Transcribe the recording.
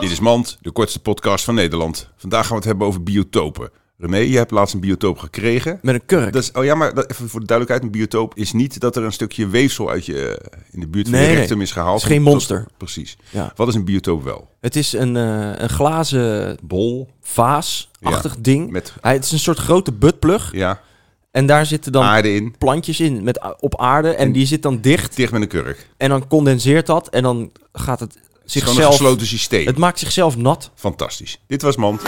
Dit is Mand, de kortste podcast van Nederland. Vandaag gaan we het hebben over biotopen. René, je hebt laatst een biotoop gekregen. Met een kurk. Dat is, oh ja, maar dat, even voor de duidelijkheid, een biotoop is niet dat er een stukje weefsel uit je eh, in de buurt van Nee, je rectum is gehaald. Het is geen Dat- monster. precies. Ja. Wat is een biotoop wel? Het is een, eh, een glazen bol, vaasachtig ding. Met Hij, het is een soort grote buttplug. ja, En daar zitten dan aarde in, plantjes in met, op aarde. En En- die zit dan dicht. dicht met een kurk. En dan condenseert dat. En dan gaat het Het is gewoon een zichzelf... gesloten systeem. Het maakt zichzelf nat. Fantastisch. Dit was Mand.